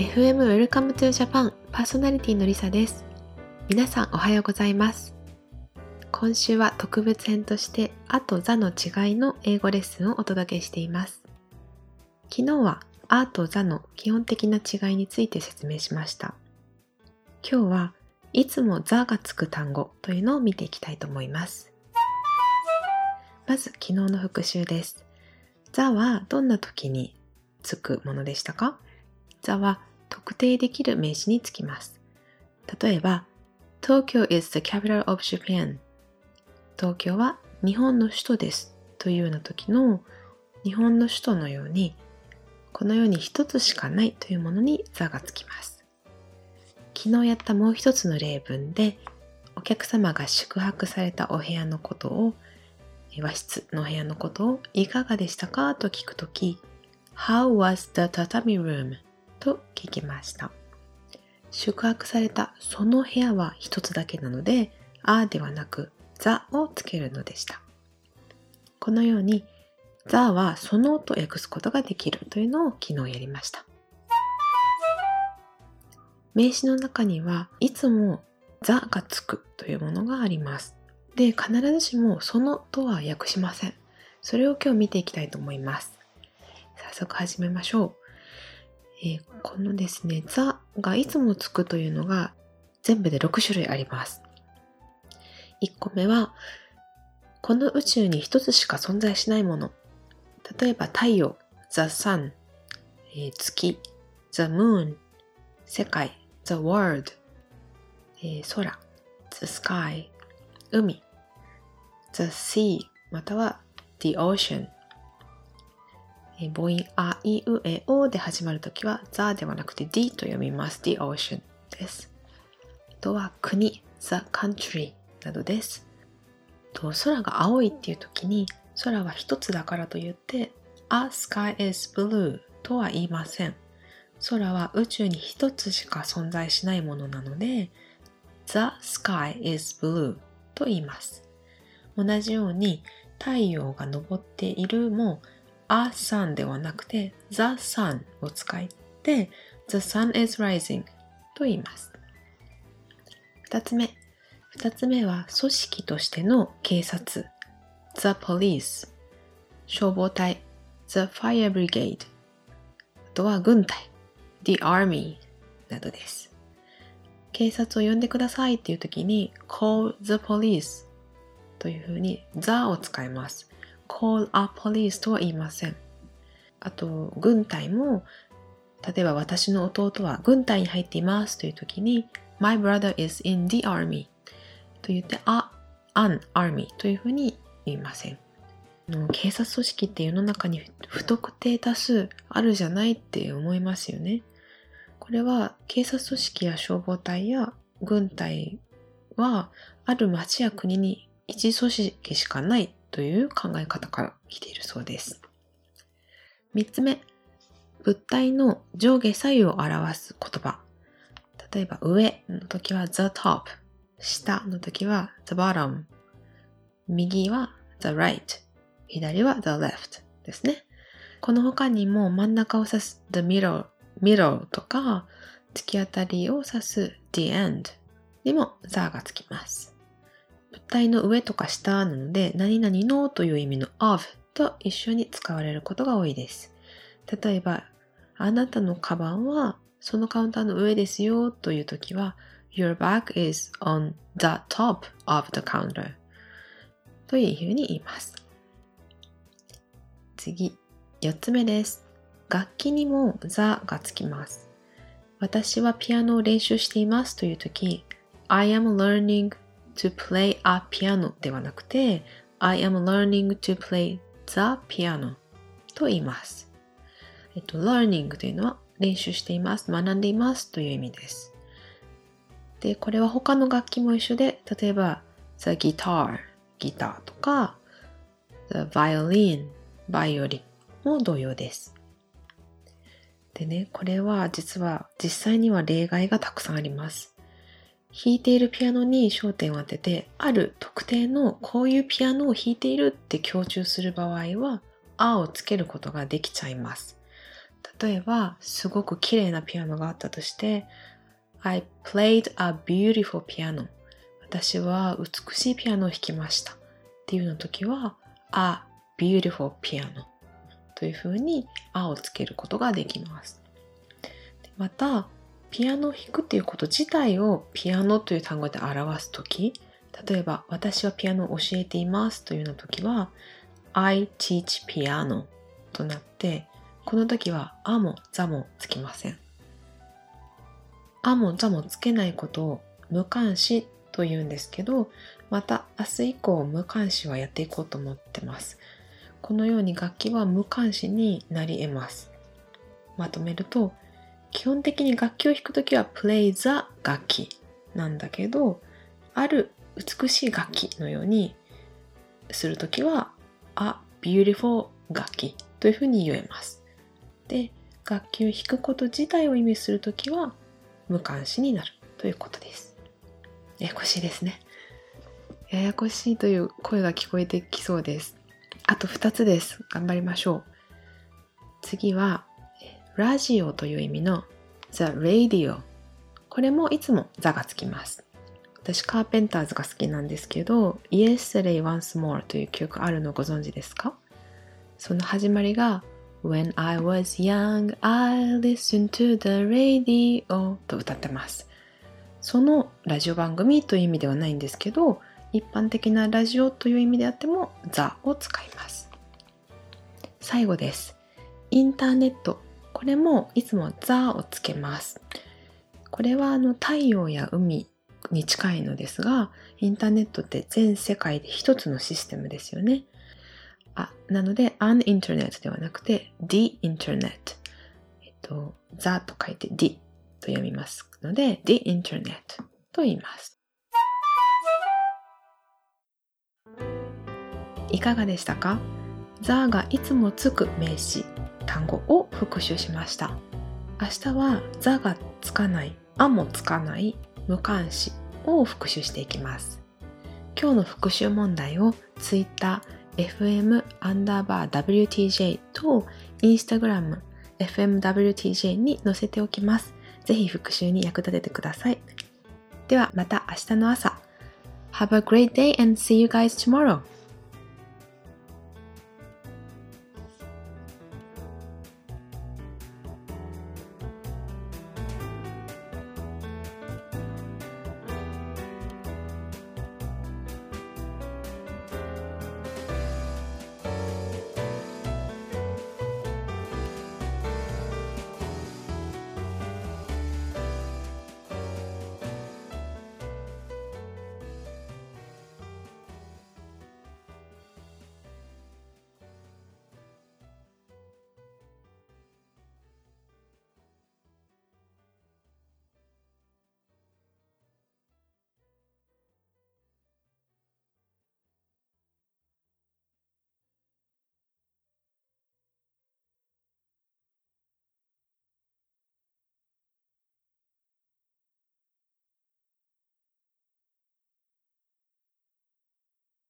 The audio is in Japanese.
FM Welcome to Japan パーソナリティのりさです。皆さんおはようございます。今週は特別編として「あ」と「ザ」の違いの英語レッスンをお届けしています。昨日は「あ」と「ザ」の基本的な違いについて説明しました。今日はいつも「ザ」がつく単語というのを見ていきたいと思います。まず昨日の復習です。ザはどんな時につくものでしたか？ザは特定できる名詞につきます。例えば、Tokyo is the capital of Japan 東京は日本の首都ですというような時の日本の首都のようにこのように一つしかないというものに座がつきます。昨日やったもう一つの例文でお客様が宿泊されたお部屋のことを和室のお部屋のことをいかがでしたか？と聞くとき How was the tatami room? と聞きました。宿泊されたその部屋は一つだけなので、あではなく、ザをつけるのでした。このように、ザはそのと訳すことができるというのを昨日やりました。名詞の中にはいつもザがつくというものがあります。で、必ずしもそのとは訳しません。それを今日見ていきたいと思います。早速始めましょう。えー、このですね、ザがいつもつくというのが全部で6種類あります。1個目は、この宇宙に一つしか存在しないもの。例えば太陽、the sun、えー、月、the moon、世界、the world、えー、空、the sky、海、the sea、または the ocean、母音あいうえおで始まるときは the ではなくて d と読みます。the ocean です。あとは国 the country などです。と空が青いっていう時に空は一つだからといって a sky is blue とは言いません。空は宇宙に一つしか存在しないものなので The sky is blue と言います。同じように太陽が昇っているも a sun ではなくて the sun を使って the sun is rising と言います。二つ目。二つ目は組織としての警察 the police 消防隊 the fire brigade あとは軍隊 the army などです。警察を呼んでくださいっていう時に call the police というふうに the を使います。Call a police とは言いません。あと、軍隊も、例えば私の弟は軍隊に入っていますという時に、My brother is in the army と言って、a, an army というふうに言いません。警察組織って世の中に不特定多数あるじゃないって思いますよね。これは警察組織や消防隊や軍隊はある町や国に一組織しかないという考え方から来ているそうです。三つ目、物体の上下左右を表す言葉。例えば上の時は the top、下の時は the bottom、右は the right、左は the left ですね。この他にも真ん中を指す the middle、middle とか突き当たりを指す the end にも the がつきます。物体の上とか下なので、何々のという意味の of と一緒に使われることが多いです。例えば、あなたのカバンはそのカウンターの上ですよというときは、Your bag is on the top of the counter というふうに言います。次、4つ目です。楽器にも the がつきます。私はピアノを練習していますというとき、I am learning to play a piano ではなくて I am learning to play the piano と言います。えっと、learning というのは練習しています、学んでいますという意味です。で、これは他の楽器も一緒で、例えば the guitar ギターとか the violin バイオリンも同様です。でね、これは実は実際には例外がたくさんあります。弾いているピアノに焦点を当てて、ある特定のこういうピアノを弾いているって強調する場合は、あをつけることができちゃいます。例えば、すごく綺麗なピアノがあったとして、I played a beautiful piano. 私は美しいピアノを弾きました。っていうの時は、a beautiful piano というふうに「あ」をつけることができます。また、ピアノを弾くっていうこと自体をピアノという単語で表すとき、例えば、私はピアノを教えていますというような時は、I teach piano となって、この時は、あもざもつきません。あもざもつけないことを無関詞と言うんですけど、また明日以降無関詞はやっていこうと思ってます。このように楽器は無関詞になり得ます。まとめると、基本的に楽器を弾くときは play the 楽器なんだけど、ある美しい楽器のようにするときは a beautiful 楽器というふうに言えます。で、楽器を弾くこと自体を意味するときは無関詞になるということです。ややこしいですね。ややこしいという声が聞こえてきそうです。あと2つです。頑張りましょう。次は、ラジオという意味の The Radio。これもいつも座がつきます。私、カーペンターズが好きなんですけど、Yesterday Once More という曲あるのご存知ですか？その始まりが When I was young, I listened to the radio と歌ってます。そのラジオ番組という意味ではないんですけど、一般的なラジオという意味であっても The を使います。最後です。インターネットこれもいつもザをつけます。これはあの太陽や海に近いのですが、インターネットって全世界で一つのシステムですよね。あ、なので、an internet ではなくて、the internet。えっと、ザと書いて the と読みますので、the internet と言います。いかがでしたか？ザがいつもつく名詞単語を復習しました。明日は座がつかないあもつかない無関詞を復習していきます。今日の復習問題を Twitter FM アンダーバー WTJ と Instagram FMWTJ に載せておきます。ぜひ復習に役立ててください。ではまた明日の朝。Have a great day and see you guys tomorrow!